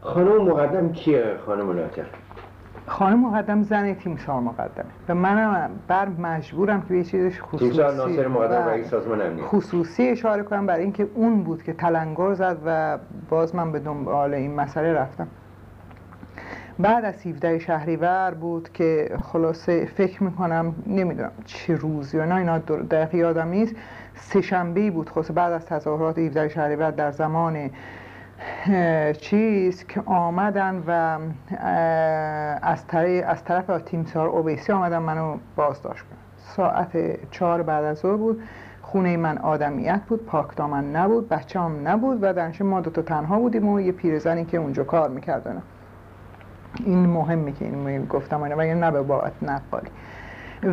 خانم مقدم کیه؟ خانم ناطق خانم مقدم زن تیمسار مقدمه. و منم بر مجبورم که به چیزش خصوصی تیمسار ناصر مقدم رئیس سازمان امنیت. خصوصی اشاره کنم برای اینکه اون بود که تلنگر زد و باز من به دنبال این مسئله رفتم. بعد از 17 شهریور بود که خلاصه فکر می‌کنم نمی‌دونم چه روزی و نه اینا دقیق یادم نیست سه شنبه بود. خلاصه بعد از تظاهرات 17 شهریور در زمان چیز که آمدن و از طرف, از طرف تیمسار اوبیسی آمدن منو بازداشت کنن. ساعت چهار بعد از ظهر بود. خونه من آدمیت بود پاک دامن نبود بچه هم نبود و درنشه ما دوتا تنها بودیم و یه پیرزنی که اونجا کار می‌کردن. این مهمه که این گفتم اینا وگرنه نه به باعت نقالی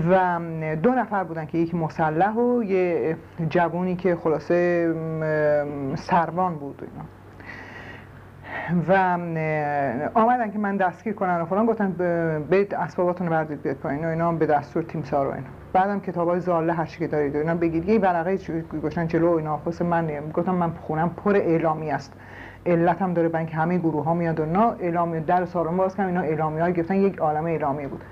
و دو نفر بودن که یکی مسلح و یه جوونی که خلاصه سروان بود اینا. و آمدن که من دستگیر کنن و فلان گفتن برید اسباباتون رو بردید بیاد پایین و اینا به دستور تیمسار و اینا. بعدم کتاب های زاله هر چی که دارید و اینا بگید یه ورقه چی- گذاشتن جلو و اینا. خلاص من گفتم من خونم پر اعلامی است. علت هم داره اینکه همه گروه ها میاد و اینا اعلامی در سالن باز کردم اینا اعلامی های گرفتن یک عالم اعلامی بود.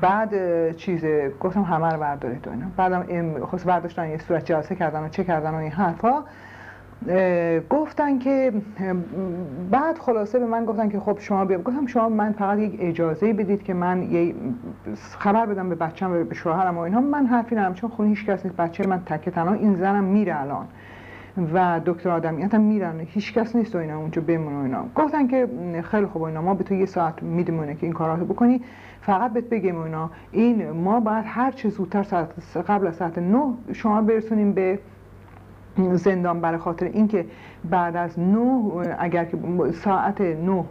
بعد چیز گفتم همه رو بردارید و اینا. بعدم خواست برداشتن یه صورت جلسه کردن و چه کردن و این حرفا. گفتن که بعد خلاصه به من گفتن که خب شما بیا. گفتم شما من فقط یک اجازه بدید که من یه خبر بدم به بچه‌م به شوهرم و اینها من حرفی ندارم چون خونه هیچ کس نیست. بچه من تکه تنها این زنم میره الان. و دکتر آدمیت هم میرن. هیچ کس نیست و اینا اونجا بمونه و اینا. گفتن که خیلی خوب اینا. ما به تو یه ساعت اینا که این کارا رو بکنی. فقط بهت بگیم اینا. این ما باید هر چه زودتر ساعت قبل از ساعت 9 شما برسونیم به زندان برای خاطر اینکه بعد از نه اگر که ساعت نه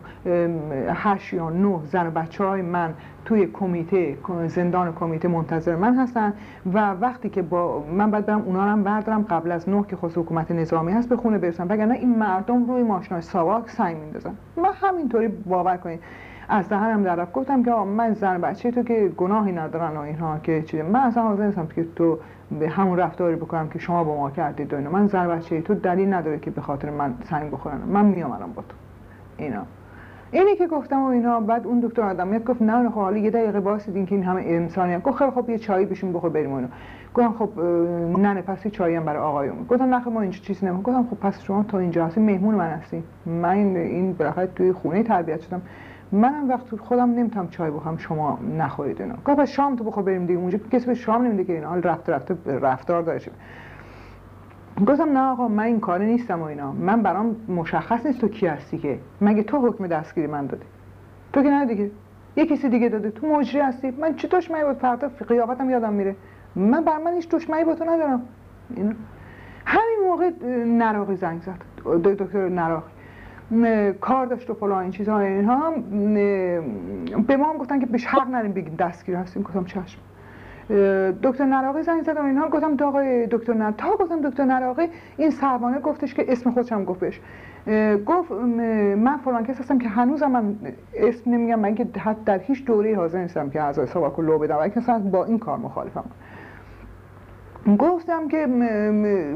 هشت یا نه زن و بچه های من توی کمیته زندان کمیته منتظر من هستن و وقتی که با من باید برم اونا رو هم بردارم قبل از نه که خود حکومت نظامی هست به خونه برسن وگرنه این مردم روی ماشینای ساواک سنگ میندازن. من همینطوری باور کنید از دهنم در گفتم که من زن بچه تو که گناهی ندارن و اینها که چیه من اصلا حاضر نیستم که تو به همون رفتاری بکنم که شما با ما کردید و من زن بچه تو دلیل نداره که به خاطر من سنگ بخورن. من میام الان با تو. اینا. اینی که گفتم و اینا بعد اون دکتر آدمیت گفت نه خب حالا یه دقیقه واسید که این همه انسانی گفت خیلی خب یه چایی بشین بخور بریم اونو. گفتم خب نه نه پس یه چایی هم برای آقایون. گفتم نه خب ما اینجا چیزی نمی‌کنم گفتم خب پس شما تا اینجا هستی مهمون من هستی من این بالاخره توی خونه تربیت شدم. منم وقت خودم نمی‌تونم چای بخورم شما نخورید اینا. گفت شام تو بخور بریم دیگه. اونجا کسی به شام نمیده که اینا. حال رفته رفته رفتار داره گفتم نه آقا من این کاره نیستم و اینا. من برام مشخص نیست تو کی هستی که. مگه تو حکم دستگیری من دادی؟ تو که نه دیگه. یه کسی دیگه داده. تو مجری هستی. من چه دشمنی بود فردا؟ قیافتم یادم میره. من بر من هیچ دشمنی با تو ندارم. اینا همین موقع نراقی زنگ زد. دکتر نراقی. کار داشت و فلان این چیزها اینها به ما هم گفتن که بهش حق نداریم بگیم دستگیر هستیم گفتم چشم. دکتر نراقی زنگ زد و اینها گفتم آقای دکتر نراقی تا گفتم دکتر نراقی این سربانه گفتش که اسم خودش هم گفت بهش. گفت من فلان کس هستم که هنوزم من اسم نمیگم من که حتی در هیچ دوره حاضر نیستم که اعضای ساواک لو بدم و با این کار مخالفم. گفتم که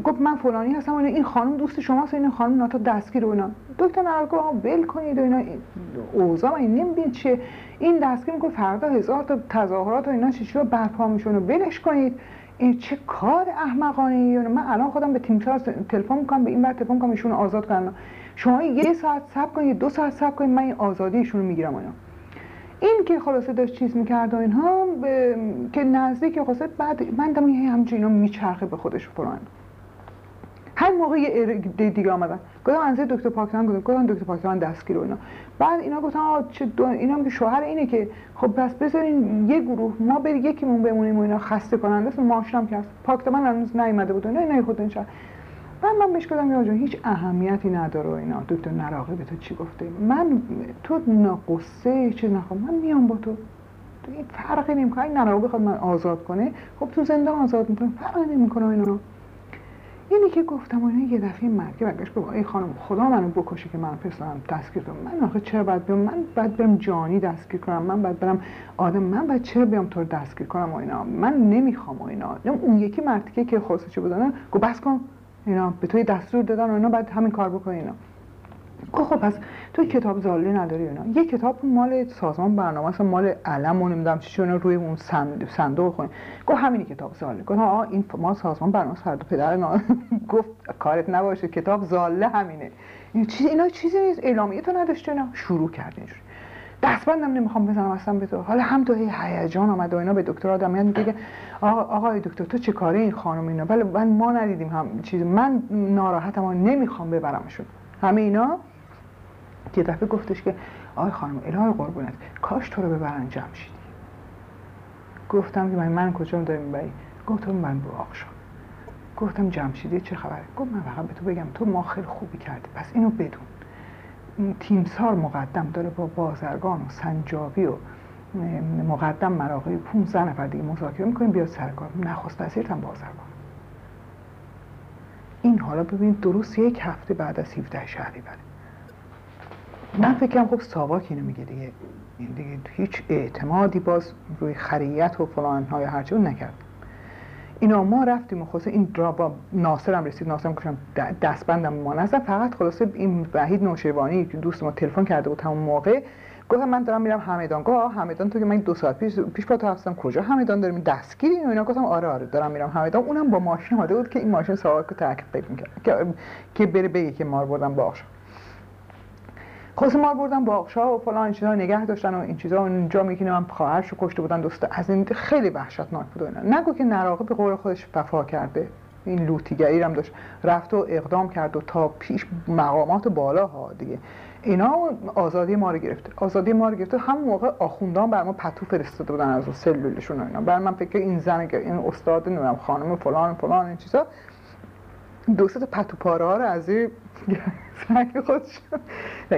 گفت من فلانی هستم و این خانم دوست شماست این خانم ناتا دستگیر و اینا. دکتر نراقی ول کنید و اینا. اوضاع این نمی‌دید چیه؟ این دستگیر میگه فردا هزار تا تظاهرات و اینا چی رو برپا میشون و ولش کنید. این چه کار احمقانه ای من الان خودم به تیم تلفن می‌کنم به این بر تلفن می‌کنم ایشون آزاد کنن شما یه ساعت صبر کنید دو ساعت صبر کنید من این آزادی رو می‌گیرم اینا. این که خلاصه داشت چیز می‌کرد و اینها ب... که نزدیک خلاصه بعد من دم همچین اینا میچرخه به خودش فلان هر موقع یه دیگه آمدن. گفتم انزه دکتر پاکستان گفتم گفتم دکتر پاکستان دستگیر و اینا. بعد اینا گفتن چه دو... اینا که شوهر اینه که خب پس بذارین یه گروه ما بر یکیمون بمونیم و اینا خسته کننده است ماشنم کرد پاکستان هنوز نیومده بود اینا اینا خودن شد من بهش گفتم یا هیچ اهمیتی نداره و اینا. دکتر نراقی به تو چی گفته؟ من تو ناقصه چیز نخوام من میام با تو. این فرقی نمی‌کنه این نراقی بخواد من آزاد کنه خب تو زندان آزاد می‌کنه. فرقی نمی‌کنه اینا. اینی که گفتم اون یه دفعه مرگه برگشت گفت ای خانم خدا منو بکشه که من پسرم دستگیر کنم. من آخه چرا باید بیام؟ من باید برم جانی دستگیر کنم. من باید برم آدم. من باید چرا بیام تو دستگیر کنم و اینا؟ من نمی‌خوام و اینا. اون یکی مرتیکه که خواستش بودن گفت بس کن. اینا به توی دستور دادن و اینا بعد همین کار بکنی اینا. خب پس تو کتاب زاله نداری اینا. یه کتاب مال سازمان برنامه اصلا مال علم و نمی‌دونم چی روی اون صندوق خونه گفت همینی کتاب زاله گفت آه این ما سازمان برنامه هر دو پدر گفت کارت نباشه کتاب زاله همینه. این چیز اینا چیزی نیست اعلامیه تو نداشته اینا. شروع کرد اینجوری. دستبندم نمی‌خوام بزنم اصلا به تو. حالا هم تو هیجان آمد و اینا به دکتر آدم میاد میگه آقا آقای دکتر تو چه کاره این خانم اینا؟ ولی من ما ندیدیم هم چیز. من ناراحتم و نمی‌خوام ببرمشون. همه اینا یه دفعه گفتش که آقای خانم الهی قربونت کاش تو رو ببرن جمشیدی گفتم که من من کجا داری می‌بری گفتم من به آقشا گفتم جمشیدی چه خبره؟ گفت من فقط به تو بگم تو ما خیلی خوبی کردی. پس اینو بدون. تیمسار مقدم داره با بازرگان و سنجابی و مقدم مراقبی 15 نفر دیگه مذاکره می‌کنیم بیاد سرکار. نخست وزیرتم بازرگان. این حالا ببینید درست یک هفته بعد از 17 شهری بره من فکرم خب ساواک اینو میگه دیگه. این دیگه هیچ اعتمادی باز روی خریت و فلان های هرچی نکرد. اینا ما رفتیم و خلاصه این را با ناصر هم رسید ناصر کشم دستبندم ما نزد. فقط خلاصه این وحید نوشیروانی که دوست ما تلفن کرده بود همون موقع گفتم من دارم میرم همدان. گفت همدان تو که من دو ساعت پیش پیش با تو هستم. کجا همدان داریم؟ دستگیری؟ اینا گفتم آره آره دارم میرم همدان. اونم با ماشین اومده بود که این ماشین سوار که تعقیب می‌کرد. که بره بگه که مار بردم باش خلاص ما بردن باغشا و فلان این چیزا نگه داشتن و این چیزا اونجا میگه من خواهرشو کشته بودن دوست از این خیلی وحشتناک بود اینا. نگو که نراقه به قول خودش وفا کرده. این لوتیگری هم داشت. رفت و اقدام کرد و تا پیش مقامات بالا ها دیگه. اینا آزادی ما رو گرفته. آزادی ما رو گرفته. هم موقع آخوندان بر ما پتو فرستاده بودن از سلولشون و اینا. بر من فکر این زن این استاد نمی‌دونم خانم فلان فلان این چیزا. دو تا پتو پاره ها رو از سنگ خودش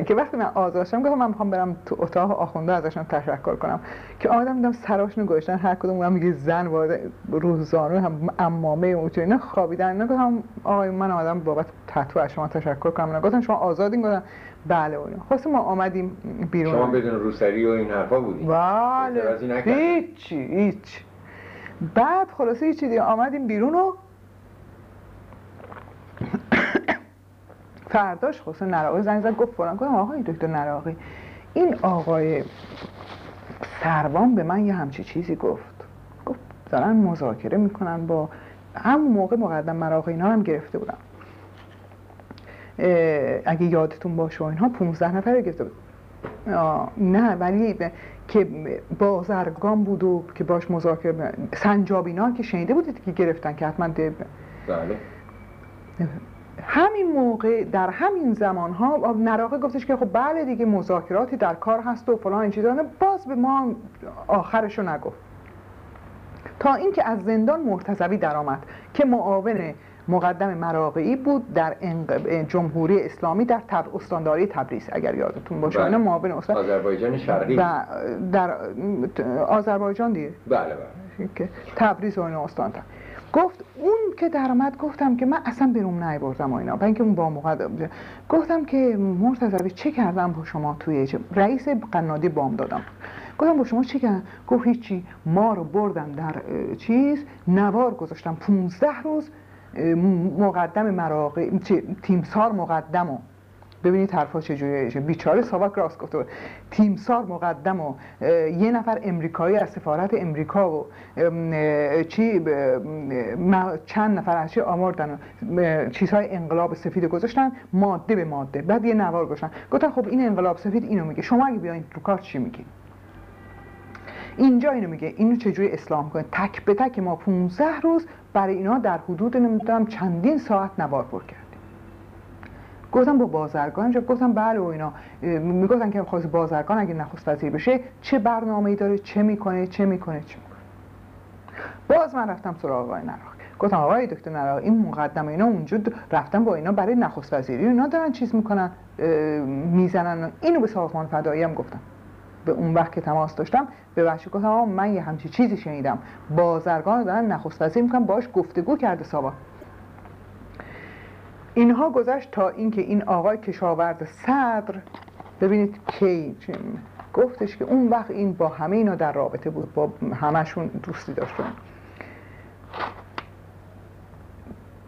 که وقتی من آزاد شدم گفتم من می‌خوام برم تو اتاق آخونده ازشون تشکر کنم. که آمدم دیدم سراشون گوشتن هر کدوم اونم میگه زن وارد روزانو هم امامه اون چه اینا خوابیدن. اینا گفتم آقای من آمدم بابت تتو از شما تشکر کنم. اینا گفتن شما آزادین؟ گفتم بله اونا خواست ما آمدیم بیرون. شما بدون روسری و این حرفا بودیم بله. هیچی هیچ. بعد خلاصه چی دیگه آمدیم بیرون و فرداش خصوصا نراقی زنگ زد گفت فلان گفتم آقای دکتر نراقی این آقای سروان به من یه همچی چیزی گفت. گفت دارن مذاکره می‌کنن با همون موقع مقدم مراقی اینا هم گرفته بودم. اگه یادتون باشه اینها 15 نفر گرفته بود. نه ولی که بازرگان بود و که باش مذاکره سنجابینا که شنیده بودید که گرفتن که حتما بله. همین موقع در همین زمان ها نراقه گفتش که خب بله دیگه مذاکراتی در کار هست و فلان این چیزا باز به ما آخرشو نگفت. تا اینکه از زندان مرتضوی درآمد که معاون مقدم مراقعی بود در جمهوری اسلامی در تب... استانداری تبریز اگر یادتون باشه. بله. معاون استان آذربایجان شرقی. در آذربایجان دیگه؟ بله بله. که تبریز و استان گفت اون که درآمد گفتم که من اصلا بروم نیبردم و اینا. اینکه اون با مقدم گفتم که مرتضوی چه کردم با شما توی رئیس قنادی بام دادم. گفتم با شما چه کردم؟ گفت هیچی. ما رو بردم در چیز؟ نوار گذاشتم. 15 روز مقدم مراقع تیمسار مقدم ببینید حرفا چجوریه بیچاره ساواک گفته بود. تیمسار مقدم و یه نفر امریکایی از سفارت امریکا و چی چند نفر از چی چیزهای انقلاب سفید گذاشتن ماده به ماده. بعد یه نوار گذاشتن. گفتن خب این انقلاب سفید اینو میگه. شما اگه بیاین رو کار چی میگی اینجا اینو میگه. اینو چجوری اسلام کنه تک به تک ما 15 روز برای اینا در حدود نمی‌دونم چندین ساعت نوار پر کرد. گفتم با بازرگان جا گفتم بله و اینا. می‌گفتن که خواست بازرگان اگه نخست وزیر بشه چه برنامه ای داره چه می‌کنه چه می‌کنه چه می‌کنه. باز من رفتم سراغ آقای نراق گفتم آقای دکتر نراق این مقدمه اینا اونجا رفتن با اینا برای نخست وزیری اینا دارن چیز می‌کنن می‌زنن. اینو به سازمان فدایی هم گفتم. به اون وقت که تماس داشتم به بچه گفتم من یه همچی چیزی شنیدم. بازرگان دارن نخست وزیر می‌کنن باش گفتگو کرده سابا اینها گذشت تا اینکه این آقای کشاورز صدر ببینید کی گفتش که اون وقت این با همه اینا در رابطه بود با همشون دوستی داشتن.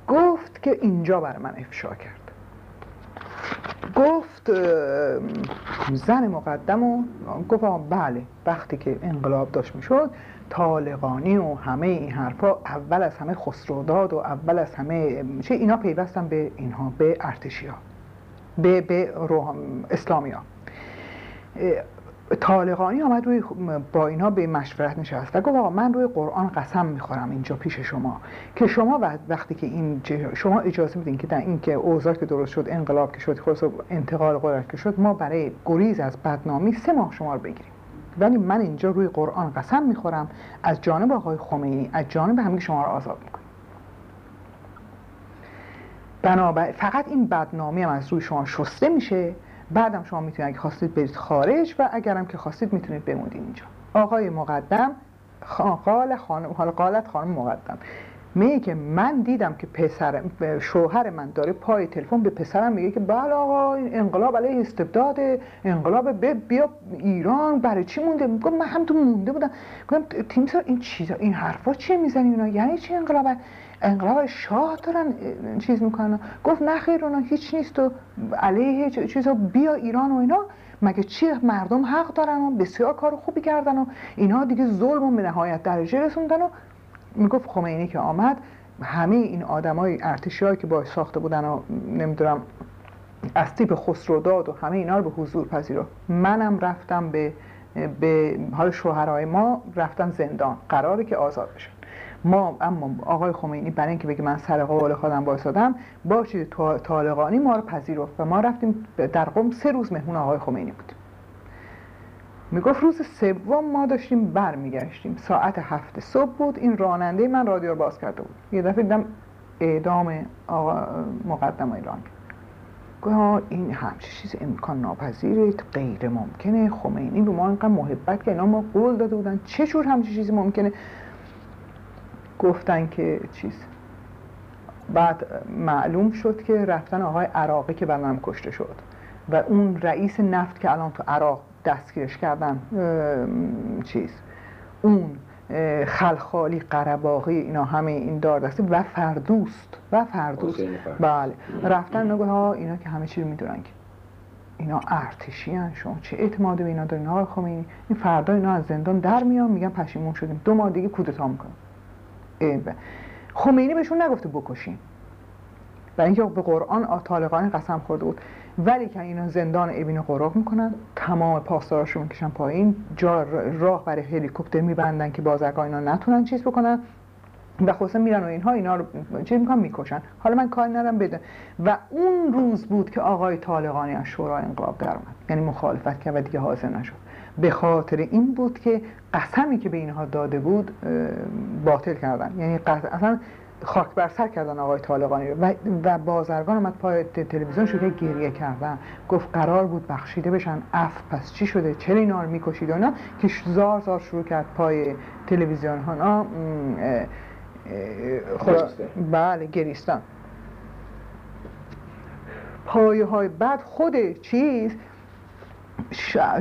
گفت که اینجا بر من افشا کرد. گفت زن مقدم و گفت بله وقتی که انقلاب داشت می‌شد طالقانی و همه این حرفا اول از همه خسروداد و اول از همه چه اینا پیوستن به اینها به ارتشی ها به, به اسلامی ها طالقانی آمد روی با اینها به مشورت نشست و گفت آقا من روی قرآن قسم می‌خورم اینجا پیش شما که شما وقتی که این شما اجازه میدین که در این که اوضاع که درست شد انقلاب که شد خلاص انتقال قدرت که شد ما برای گریز از بدنامی سه ماه شما رو بگیریم. ولی من اینجا روی قرآن قسم می‌خورم. از جانب آقای خمینی از جانب همه شما رو آزاد می‌کنم. بنابراین فقط این بدنامی هم از روی شما شسته میشه. بعدم شما می‌تونید اگه خواستید برید خارج و اگرم که خواستید می‌تونید بمونید اینجا. آقای مقدم قال خانم حالا قالت خانم مقدم. میگه که من دیدم که پسر شوهر من داره پای تلفن به پسرم میگه که بله آقا انقلاب علیه استبداد انقلاب بیا ایران برای چی مونده؟ میگم من هم تو مونده بودم. گفتم تیم این چیزا این حرفا چی می‌زنی اینا؟ یعنی چی انقلاب؟ انقلاب شاه دارن چیز می‌کنن. گفت نه خیر اونا هیچ نیست و علیه چیزا بیا ایران و اینا. مگه چی؟ مردم حق دارن و بسیار کار خوبی کردن و اینها دیگه ظلم به نهایت درجه رسوندن و می‌گفت خمینی که آمد همه این آدمای ارتشی که باش ساخته بودن و نمی‌دونم از تیپ خسروداد و همه اینا رو به حضور پذیرو منم رفتم به به حال شوهرای ما رفتن زندان قراره که آزاد بشن. ما اما آقای خمینی برای اینکه بگه من سر قول خودم وایسادم با چیز طالقانی ما رو پذیرفت و ما رفتیم در قم سه روز مهمون آقای خمینی بودیم می‌گفت روز سوم ما داشتیم برمیگشتیم. ساعت هفت صبح بود. این راننده من رادیو رو باز کرده بود. یه دفعه دیدم اعدام آقا مقدم ایران. گفت این همچه چیز امکان ناپذیره. غیر ممکنه. خمینی به ما اینقدر محبت که اینا ما قول داده بودن. چه جور همچه چیزی ممکنه؟ گفتن که چیز. بعد معلوم شد که رفتن آقای عراقی که برنامه کشته شد. و اون رئیس نفت که الان تو عراق دستگیرش کردن چیز. اون خلخالی قرباقی اینا همه این دار دسته و فردوست و فردوست. بله. رفتن نگه ها اینا که همه چی رو می‌دونن که. اینا ارتشی هن شما چه اعتماد به اینا دارین؟ آقای خمینی این فردا اینا از زندان در میان میگن پشیمون شدیم. دو ماه دیگه کودتا می‌کنن. خمینی بهشون نگفته بکشین برای اینکه به قرآن طالقان قسم خورده بود. ولی که اینا زندان ابین قراق می‌کنن تمام پاسداراشو می‌کشن پایین جا راه برای هلیکوپتر میبندن که بازرگان اینا نتونن چیز بکنن و خصوصا میرن و اینها اینا رو چیز می‌کنن می‌کشن. حالا من کاری ندارم بده و اون روز بود که آقای طالقانی از شورای انقلاب در اومد. یعنی مخالفت کرد و دیگه حاضر نشد. به خاطر این بود که قسمی که به اینها داده بود باطل کردن. یعنی اصلا خاک بر سر کردن آقای طالقانی و, و بازرگان اومد پای تلویزیون شده گریه کردن. گفت قرار بود بخشیده بشن. اف پس چی شده؟ چرا اینا رو می‌کشید اینا. که زار زار شروع کرد پای تلویزیون ها. بله گریستان. پایه های بعد خود چیز؟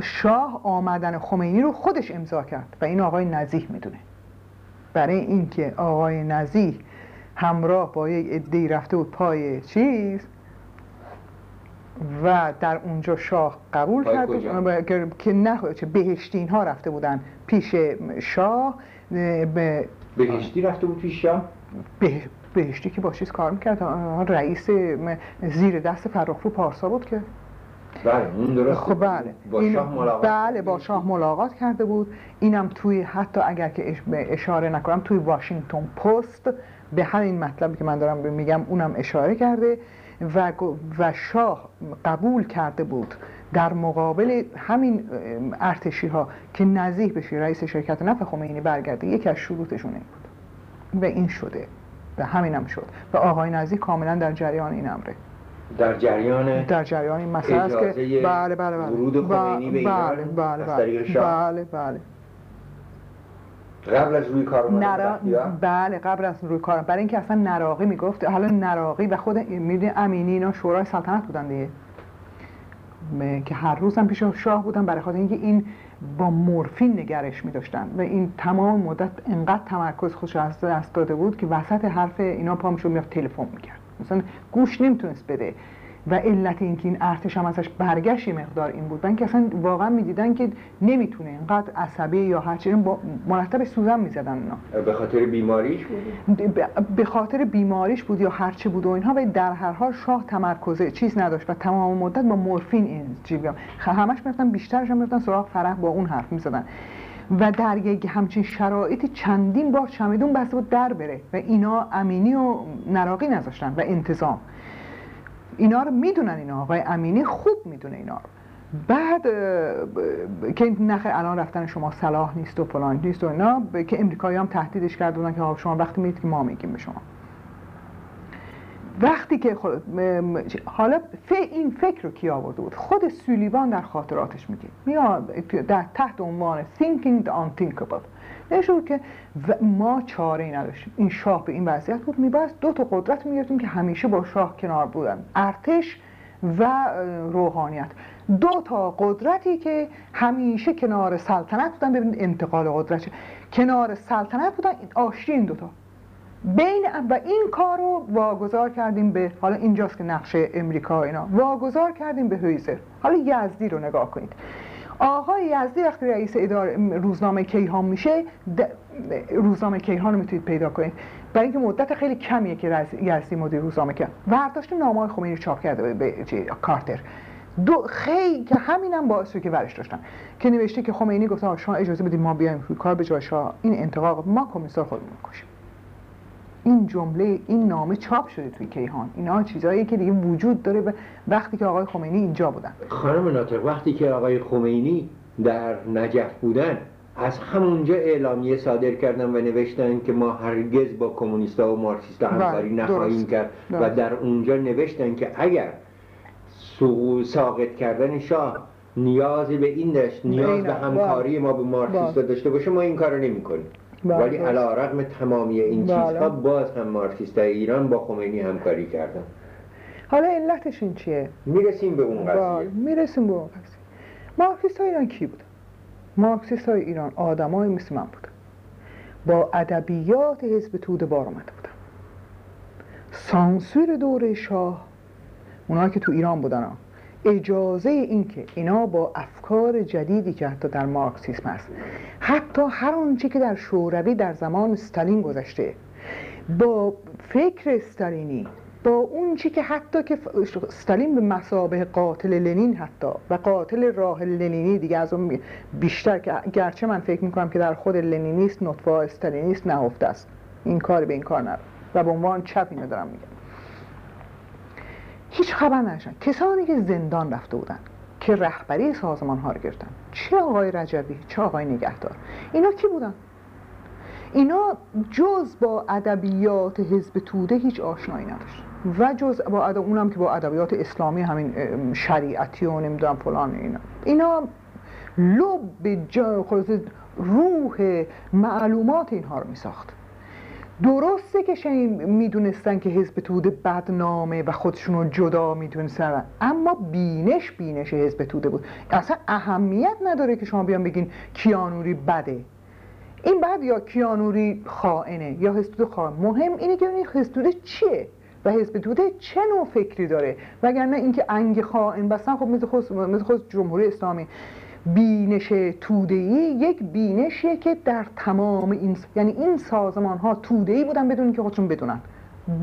شاه آمدن خمینی رو خودش امضا کرد. و این آقای نزیح می‌دونه. برای اینکه آقای نزیح همراه با یک عده‌ای رفته بود پای چیز و در اونجا شاه قبول کرد. که نه چه بهشتین ها رفته بودن پیش شاه به بهشتی رفته بود پیش شاه؟ به... بهشتی که با چیز کار می‌کرد. رئیس زیر دست فرخرو پارسا بود که. بله اون درست خب بله. با شاه ملاقات بله با شاه ملاقات کرده بود. اینم توی حتی اگر که اشاره نکنم توی واشنگتن پست به همین مطلبی که من دارم میگم اونم اشاره کرده و, و شاه قبول کرده بود در مقابل همین ارتشی ها که نزیح بشه رئیس شرکت نفت خمینی برگرده یکی از شروطشون این بود. و این شده. و همینم شد. و آقای نزیح کاملا در جریان این امره. در جریان در جریان این مسئله است که بله بله بله. ورود خمینی به بله بله بله. بله بله. قبل از روی کار نرا... بله قبل از روی کار برای اینکه اصلا نراقی می‌گفت حالا نراقی و خود می‌دونی امینی اینا شورای سلطنت بودن دیگه. که هر روز هم پیش شاه بودن برای خاطر اینکه این با مورفین نگرش می داشتن و این تمام مدت انقدر تمرکز خودش از دست داده بود که وسط حرف اینا پا می‌شد میاد تلفن می‌کرد. مثلا گوش نمی‌تونست بده. و علت اینکه این ارتش هم ازش برگشت مقدار این بود. من که اصلا واقعا می‌دیدن که نمی‌تونه اینقدر عصبی یا هرچی با مرتب سوزن می‌زدن اینا به خاطر بیماریش بود به خاطر بیماریش بود یا هرچی بود و اینها و در هر حال شاه تمرکزه چیز نداشت. و تمام مدت با مورفین این جیبی همش می‌رفتن بیشترش هم می‌رفتن سراغ فرح با اون حرف می‌زدن. و در یک همچین شرایطی چندین بار چمدون بسته بود در بره. و اینا امینی و نراقی نذاشتن و انتظام. اینا رو می‌دونن اینا. آقای امینی خوب می‌دونه اینا رو. بعد که نخه الان رفتن شما صلاح نیست و فلان نیست و اینا که امریکایی هم تهدیدش کرده بودن که شما وقتی می‌دید که ما میگیم به شما. وقتی که حالا این فکر رو کی آورده بود؟ خود سولیوان در خاطراتش میگه. در تحت عنوان thinking the unthinkable. نشون که ما چاره ای نداشتیم. این شاه به این وضعیت بود میباید دو تا قدرت می‌گرفتیم که همیشه با شاه کنار بودن. ارتش و روحانیت. دو تا قدرتی که همیشه کنار سلطنت بودن. ببینید انتقال قدرت کنار سلطنت بودن. آشتی این دوتا بین و این کار رو واگذار کردیم به حالا اینجاست که نقشه امریکا اینا. واگذار کردیم به هویزر حالا یزدی رو نگاه کنید. آقای یزدی وقتی رئیس اداره روزنامه کیهان میشه روزنامه کیهان رو می‌تونید پیدا کنید. برای اینکه مدت خیلی کمیه که یزدی مدیر روزنامه که ورداشت نامه خمینی چاپ کرده به کارتر. دو خیلی که همینم باعث شد که ورش داشتن. که نوشته که خمینی گفت شما اجازه بدید ما بیایم. کار به جای شاه. این انتقاق ما کمیسار خودمون کشیم. این جمله این نامه چاپ شده توی کیهان. اینا چیزایی که دیگه وجود داره و وقتی که آقای خمینی اینجا بودن. خانم ناطق وقتی که آقای خمینی در نجف بودن از همونجا اعلامیه صادر کردن و نوشتن که ما هرگز با کمونیستا و مارکسیستا بله، همکاری نخواهیم کرد و در اونجا نوشتن که اگر ساقط کردن شاه نیازی به این داشت نیاز به همکاری ما به مارکسیستا داشته باشه ما این کارو نمی‌کنیم. بله، ولی علا رقم تمامی این بله. چیزها باز هم مارکسیست ایران با خمینی همکاری کردن. حالا علتش این چیه؟ می‌رسیم به اون قضیه. بله، می‌رسیم به اون قضیه. مارکسیست ایران کی بود؟ مارکسیست های ایران آدمای مثل من بود. با ادبیات حزب توده بار آمده بودن. سانسور دوره شاه اونایی که تو ایران بودن اجازه اینکه اینا با افکار جدیدی که حتی در مارکسیسم هست حتی هر آنچه که در شوروی در زمان استالین گذشته با فکر استالینی با اون چی که حتی که استالین به مسابه قاتل لنین حتی و قاتل راه لنینی دیگه از اون بیشتر که گرچه من فکر می‌کنم که در خود لنینیست نطفه استالینیست نهفته است. این کار به این کار نرو. و به عنوان چپ اینو دارم میگم. هیچ خبر نشن کسانی که زندان رفته بودن که رهبری سازمان ها رو گرفتن. چه آقای رجبی؟ چه آقای نگهدار؟ اینا کی بودن؟ اینا جز با ادبیات حزب توده هیچ آشنایی نداشت. و جز با ادب اونم که با ادبیات اسلامی همین شریعتی و نمی‌دونم فلان اینا. اینا لب روح معلومات اینها رو می ساخت درسته که شنید می‌دونستن که حزب توده بدنامه و خودشون رو جدا می‌دونستن اما بینش بینش حزب توده بود. اصلا اهمیت نداره که شما بیان بگین کیانوری بده. این بعد یا کیانوری خائنه یا حزب توده خائن. مهم اینه که حزب توده چیه و حزب توده چه نوع فکری داره. وگرنه اینکه انگ خائن بسن خب مثل خود جمهوری اسلامی. بینش توده‌ای یک بینشیه که در تمام این یعنی این سازمان ها توده‌ای بودن بدون که خودشون بدونن.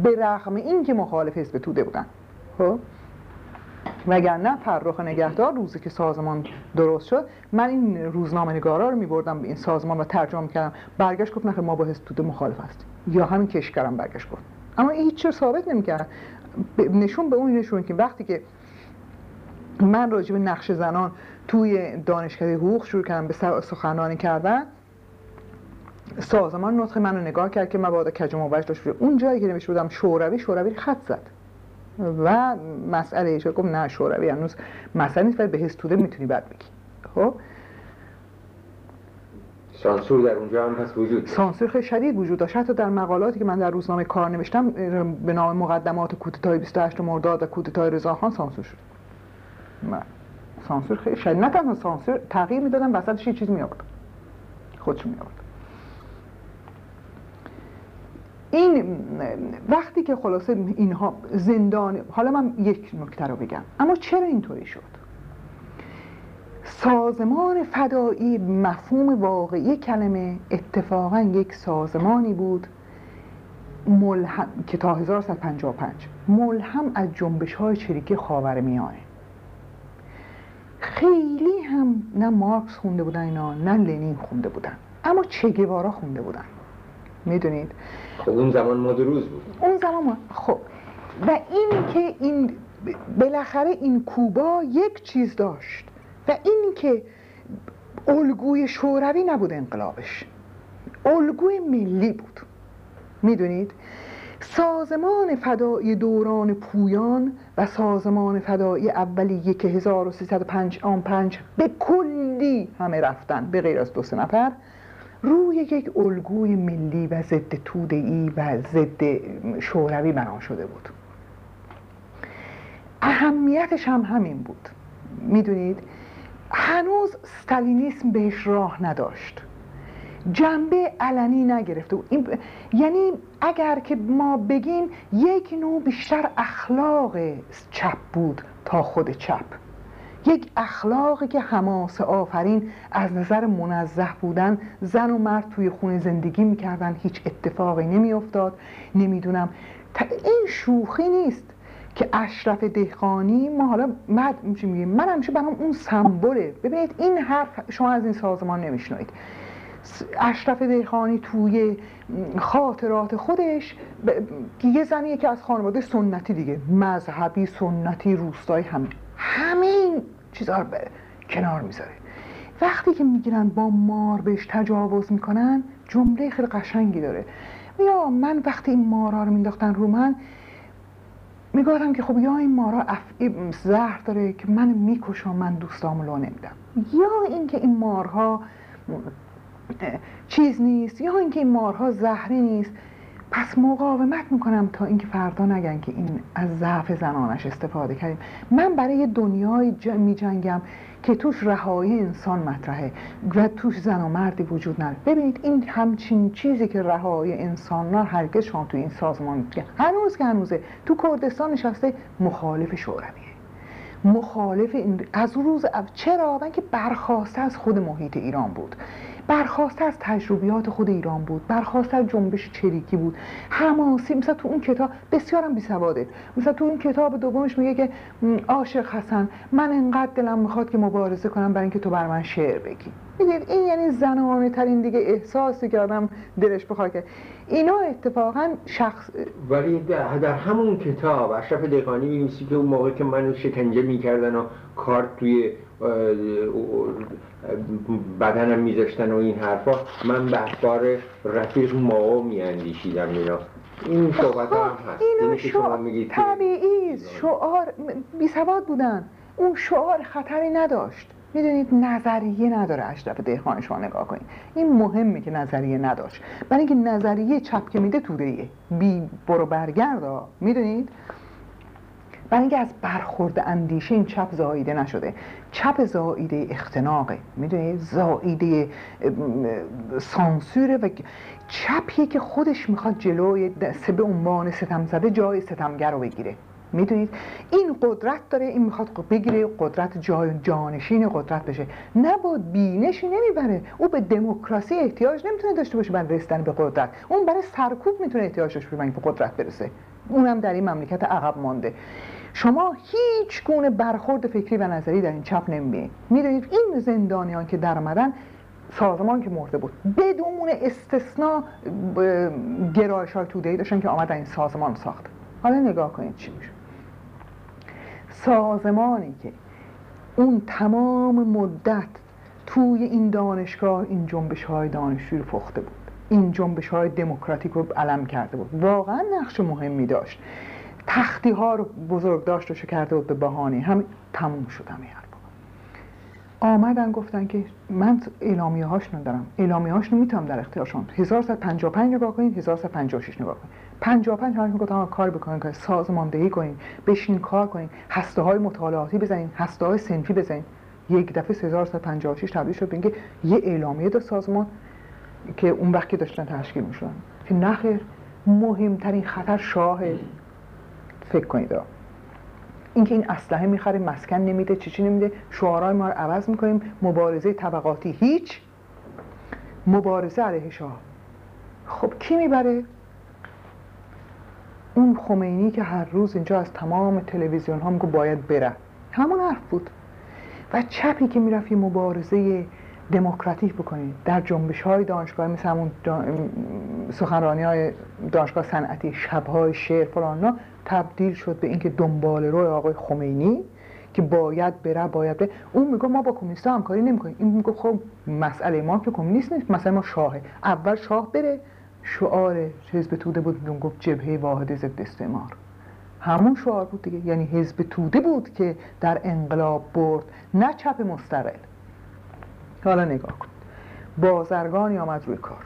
به رغم اینکه مخالف حزب توده بودن. خب؟ وگرنه فرخ نگهدار روزی که سازمان درست شد من این روزنامه نگارا رو میبردم به این سازمان و ترجمه کردم برگشت گفت نه ما با حزب توده مخالف هستیم. یا همین کشکرم برگشت گفت. اما هیچ چیز ثابت نمی‌کرد. نشون به اون نشون که وقتی که من راجع به نقش زنان توی دانشکده حقوق شروع کردم به سخنرانی کردن. سازمان نطق منو نگاه کرد که مبادا کج و داشت. اون جایی که نمیشه بودم شوروی شوروی خط زد. و مسئله ایش گفت نه شوروی هنوز مسئله نیست ولی به توده می‌تونی بعد بگی. خب؟ سانسور در اونجا هم پس وجود سانسور خیلی شدید وجود داشت. حتی در مقالاتی که من در روزنامه کار نوشتم به نام مقدمات کودتای 28 مرداد و کودتای رضاخان سانسور شد. من. سانسور خیلی شدید. نه تنها سانسور تغییر می‌دادن وسطش یه چیز خودشون می آورد این وقتی که خلاصه اینها زندان حالا من یک نکته رو بگم. اما چرا اینطوری شد؟ سازمان فدایی مفهوم واقعی کلمه اتفاقا یک سازمانی بود ملهم که تا 1155 ملهم از جنبش های چریکی خاور میانه خیلی هم نه مارکس خونده بودن اینا نه لنین خونده بودن. اما چگوارا خونده بودن. می‌دونید؟ خب اون زمان مدروز بود. اون زمان خب. و این که این بالاخره این کوبا یک چیز داشت. و این که الگوی شوروی نبود انقلابش. الگوی ملی بود. می‌دونید؟ سازمان فدایی دوران پویان و سازمان فدایی اولیه که 1305 به کلی همه رفتن به غیر از دو سه نفر. روی یک الگوی ملی و ضد ای و ضد شوروی بنا شده بود. اهمیتش هم همین بود. می‌دونید؟ هنوز ستالینیسم بهش راه نداشت. جنبه علنی نگرفته. این یعنی اگر که ما بگیم یک نوع بیشتر اخلاق چپ بود تا خود چپ. یک اخلاقی که حماس آفرین از نظر منزه بودن زن و مرد توی خونه زندگی می‌کردن هیچ اتفاقی نمیافتاد. نمی‌دونم. این شوخی نیست که اشرف دهقانی ما حالا من میگیم من همیشه برام اون سمبله. ببینید این حرف شما از این سازمان نمیشنوید. اشرف دهخانی توی خاطرات خودش یه زنیه که از خانواده سنتی دیگه مذهبی سنتی روستایی هم همه این چیزها رو کنار می‌ذاره. وقتی که می‌گیرن با مار بهش تجاوز می‌کنن جمله خیلی قشنگی داره. یا من وقتی این مارا رو مینداختن رو من می‌گفتم که خب یا این مارا زهر داره که من می‌کشم من دوستامو لو نمیدم. یا اینکه این مارها چیز نیست. یا اینکه این مارها زهری نیست. پس مقاومت می‌کنم تا اینکه فردا نگن که این از ضعف زنانش استفاده کردیم. من برای دنیای میجنگم که توش رهایی انسان مطرحه و توش زن و مردی وجود نداره. ببینید این همچین چیزی که رهایی انسان نه هرگز شما تو این سازمان هنوز که هنوزه. تو کردستان نشسته مخالف شورویه. مخالف این از روز چرا؟ که برخواسته از خود محیط ایران بود. برخواسته از تجربیات خود ایران بود برخواسته از جنبش چریکی بود. حماسی مثلا تو اون کتاب بسیارم بیسواده مثلا تو اون کتاب دومش میگه که عاشق حسن من انقدر دلم می‌خواد که مبارزه کنم برای اینکه تو بر من شعر بگی. می‌دید این یعنی زنانه ترین دیگه احساسی که آدم دلش بخواد که. اینا اتفاقا شخص ولی در همون کتاب اشرف دقانی می‌نویسی که اون موقع که منو شکنجه می‌کردن و کارت توی بدنم میذاشتن و این حرفا من به اخبار رفیق ما میاندیشیدم اینا. این صحبت هم هست. اینو شما طبیعی شعار بی سواد بودن. اون شعار خطری نداشت. می‌دونید نظریه نداره اشرف دهخان شما نگاه کنید. این مهمه که نظریه نداشت. برای اینکه نظریه چپ که میده توده بی برو برگرد می‌دونید؟ برای اینکه از برخورد اندیشه این چپ زاییده نشده. چپ زاییده اختناقه می‌دونید زاییده سانسوره و چپیه که خودش می‌خواد جلوی به عنوان ستم زده جای ستمگر رو بگیره. می‌دونید؟ این قدرت داره این می‌خواد بگیره قدرت جای جانشین قدرت بشه. نه با بینشی نمی‌بره. او به دموکراسی احتیاج نمی‌تونه داشته باشه برای رسیدن به قدرت. اون برای سرکوب می‌تونه احتیاج داشته باشه به قدرت برسه. اونم در این مملکت عقب مانده. شما هیچ گونه برخورد فکری و نظری در این چپ نمی‌بینید. می‌دونید این زندانیان که در آمدن سازمان که مرده بود بدون استثنا گرایش های توده داشتن که آمدن این سازمان ساخت. حالا نگاه کنید چی میشه. سازمانی که اون تمام مدت توی این دانشگاه این جنبش های دانشجوی رو پخته بود این جنبش های دموکراتیک رو علم کرده بود. واقعا نقش مهمی داشت. تختی ها رو بزرگ داشت کرده بود به بهانه. هم تموم شد همه آمدن گفتن که من اعلامیه هاش ندارم. اعلامیه هاش می‌تونم در اختیارشون 1155 نگاه کنید 1156 نگاه کنید 55 همش می‌گفتن کار بکنین که سازماندهی کنین بشین کار کنین هسته های مطالعاتی بزنین هسته های سنفی بزنین. یک دفعه 1356 تبدیل شد به یه اعلامیه دو سازمان که اون وقت داشتن تشکیل می‌شدن. که نخیر مهمترین خطر شاه فکر کنید اینکه این اسلحه می‌خره مسکن نمیده چی چی نمیده شعارهای ما رو عوض می‌کنیم. مبارزه طبقاتی هیچ. مبارزه علیه شاه. خب کی می‌بره؟ اون خمینی که هر روز اینجا از تمام تلویزیون ها میگو باید بره. همون حرف بود. و چپی که می‌رفت یه مبارزه دموکراتیک بکنید در جنبش های دانشگاه مثل همون سخنرانی های دانشگاه صنعتی شبهای شعر فلانا تبدیل شد به اینکه دنبال روی آقای خمینی که باید بره باید بره. اون میگه ما با کمونیست همکاری نمی‌کنیم. این میگه خب مسئله ما که کمونیست نیست مسئله ما شاهه. اول شاه بره شعار حزب توده بود گفت جبهه واحد ضد استعمار. همون شعار بود دیگه. یعنی حزب توده بود که در انقلاب برد نه چپ مستقل. حالا نگاه کن. بازرگانی آمد روی کار.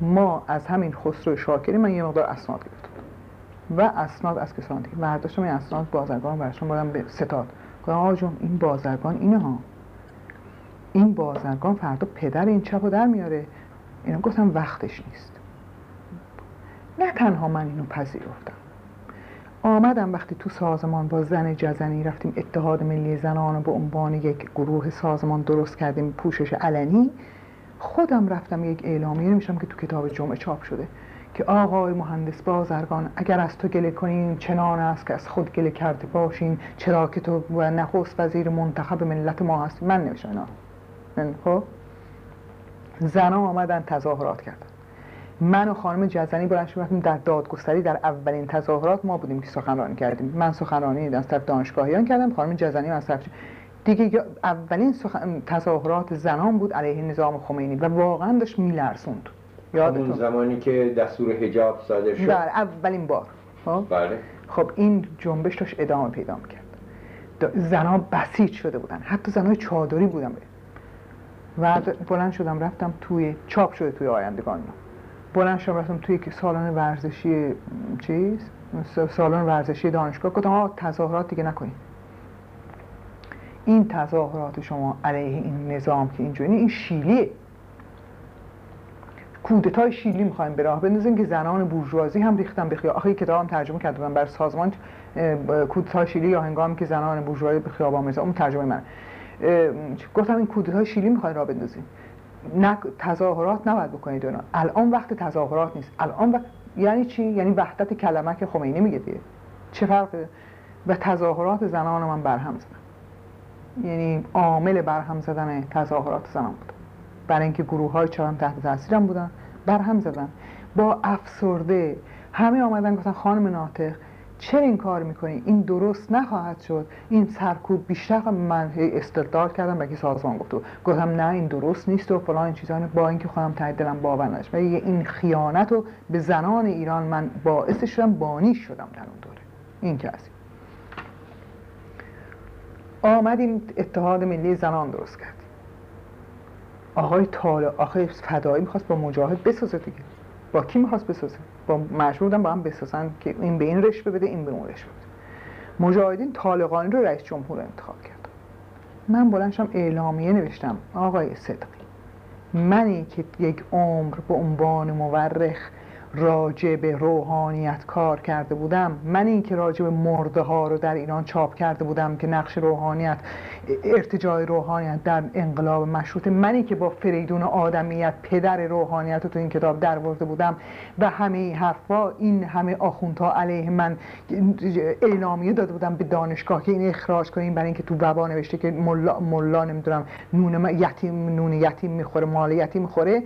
ما از همین خسرو شاکری من یه مقدار اسناد گرفتم. و اسناد از کسان دیگه. برداشتم این اسناد بازرگان برشون بودم به ستاد. گفتم آقا جون این بازرگان اینه ها. این بازرگان فردا پدر این چپ در میاره. اینا گفتم وقتش نیست. نه تنها من اینو پذیرفتم. آمدم وقتی تو سازمان با زن جزنی رفتیم اتحاد ملی زنان به عنوان یک گروه سازمان درست کردیم پوشش علنی خودم رفتم یک اعلامیه نمیشم که تو کتاب جمعه چاپ شده که آقای مهندس بازرگان اگر از تو گله کنیم چنان است که از خود گله کرده باشین چرا که تو و نخست وزیر منتخب ملت ما هست من نوشتم خب؟ زنان آمدن تظاهرات کردن. من و خانم جزنی بلند شدیم در دادگستری در اولین تظاهرات ما بودیم که سخنرانی کردیم. من سخنرانی از طرف دانشگاهیان کردم خانم جزنی از طرف دیگه اولین تظاهرات زنان بود علیه نظام خمینی و واقعا داشت میلرسوند اون زمانی که دستور حجاب صادر شد. بله اولین بار. خب؟ بله. خب این جنبش داشت ادامه پیدا می‌کرد. زنان بسیج شده بودن. حتی زنای چادری بودن. و بلند شدم رفتم توی چاپ شده توی آیندگان بلند شدم رفتم توی سالن ورزشی چیز سالن ورزشی دانشگاه. گفتم تظاهرات دیگه نکنید این تظاهرات شما علیه این نظام که اینجوری این شیلیه. کودتای شیلی می‌خوایم به راه بندازیم که زنان بورژوازی هم ریختن به خیابان. آخه کتابم ترجمه کردم بر سازمان کودتای شیلی یا هنگامی که زنان بورژوازی به خیابان می‌زنن اون ترجمه من. گفتم این کودتای شیلی می‌خوایم راه بندازیم نه تظاهرات نباید بکنید اونا الان وقت تظاهرات نیست. الان وقت یعنی چی؟ یعنی وحدت کلمه که خمینی میگه دیگه. چه فرقه؟ و تظاهرات زنان من برهم زدن. یعنی عامل برهم زدن تظاهرات زنان بود. برای اینکه گروه های تحت تاثیرم بودن برهم زدن. با افسرده همه آمدن گفتن خانم ناطق چرا این کار می‌کنی؟ این درست نخواهد شد. این سرکوب بیشتر من استدلال کردم به سازمان گفت گفتم نه این درست نیست و فلان این چیزا. با اینکه خودم ته دلم باور و این خیانت رو به زنان ایران من باعث شدم بانی شدم در اون دوره. این کسی آمدیم اتحاد ملی زنان درست کرد. آقای تاله آقای فدایی می‌خواست با مجاهد بسازه دیگه. با کی می‌خواست بسازه؟ با مجبور بودن با هم بسازن که این به این رشوه بده این به اون رشوه بده. مجاهدین طالقانی رو رئیس جمهور انتخاب کرد. من بلندشم اعلامیه نوشتم آقای صدقی منی که یک عمر به عنوان مورخ راجع به روحانیت کار کرده بودم. من این که راجع به مرده ها رو در ایران چاپ کرده بودم که نقش روحانیت ارتجاع روحانیت در انقلاب مشروطه. منی که با فریدون آدمیت پدر روحانیت رو تو این کتاب در بودم و همه حرفا این همه آخوندها علیه من اعلامیه داده بودم به دانشگاه که این اخراج کنیم. برای اینکه تو وبا نوشته که ملا, ملا نمی‌دونم نون یتیم نون یتیم می‌خوره مال یتیم می‌خوره.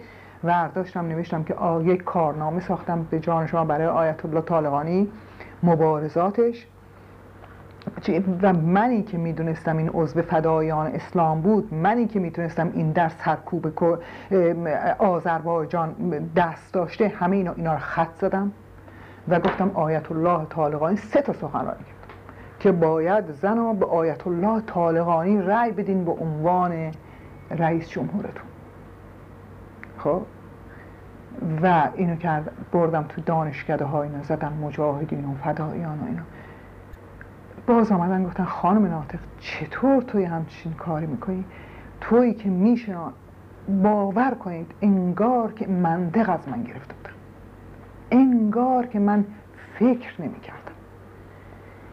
ورداشتم نوشتم که یک کارنامه ساختم به جان شما برای آیت الله طالقانی. مبارزاتش. و منی که می‌دونستم این عضو فدایان اسلام بود منی که می‌تونستم این در سرکوب آذربایجان دست داشته همه اینا, اینا رو خط زدم و گفتم آیت الله طالقانی سه تا سخنرانی کرد که باید زن به آیت الله طالقانی رأی بدین به عنوان رئیس جمهورتون. خب؟ و اینو کرد بردم تو دانشکده های اینا زدم مجاهدین و فدایان و اینا. باز آمدن گفتن خانم ناطق چطور توی همچین کاری می‌کنی؟ تویی که میشه باور کنید انگار که منطق از من گرفته بودن. انگار که من فکر نمی کردم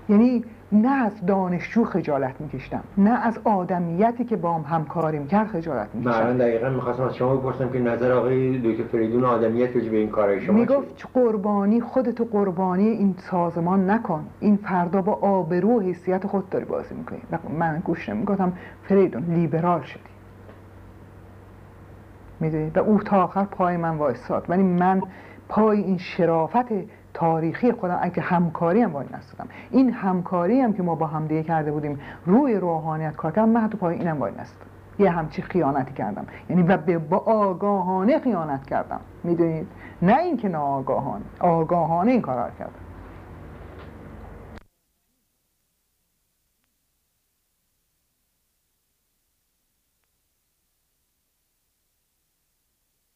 یعنی نه از دانشجو خجالت میکشتم نه از آدمیتی که با هم همکاری می‌کرد خجالت میکشتم. من دقیقا می‌خواستم از شما بپرسم که نظر آقای دکتر فریدون آدمیت به این کارهای شما می‌گفت قربانی خودتو قربانی این سازمان نکن. این فردا با آبرو و حیثیت خود داری بازی می‌کنی. من گوش نمی‌گفتم فریدون لیبرال شدی. می‌دونی؟ و او تا آخر پای من وایستاد. ولی من پای این شرافت تاریخی خودم اگه همکاری هم وای نستادم این همکاری هم که ما با هم دیگه کرده بودیم روی روحانیت کار کردم من تو پای اینم وای نستادم یه همچی خیانتی کردم. یعنی و با آگاهانه خیانت کردم. می‌دونید؟ نه اینکه ناآگاهانه آگاهانه این کار کردم.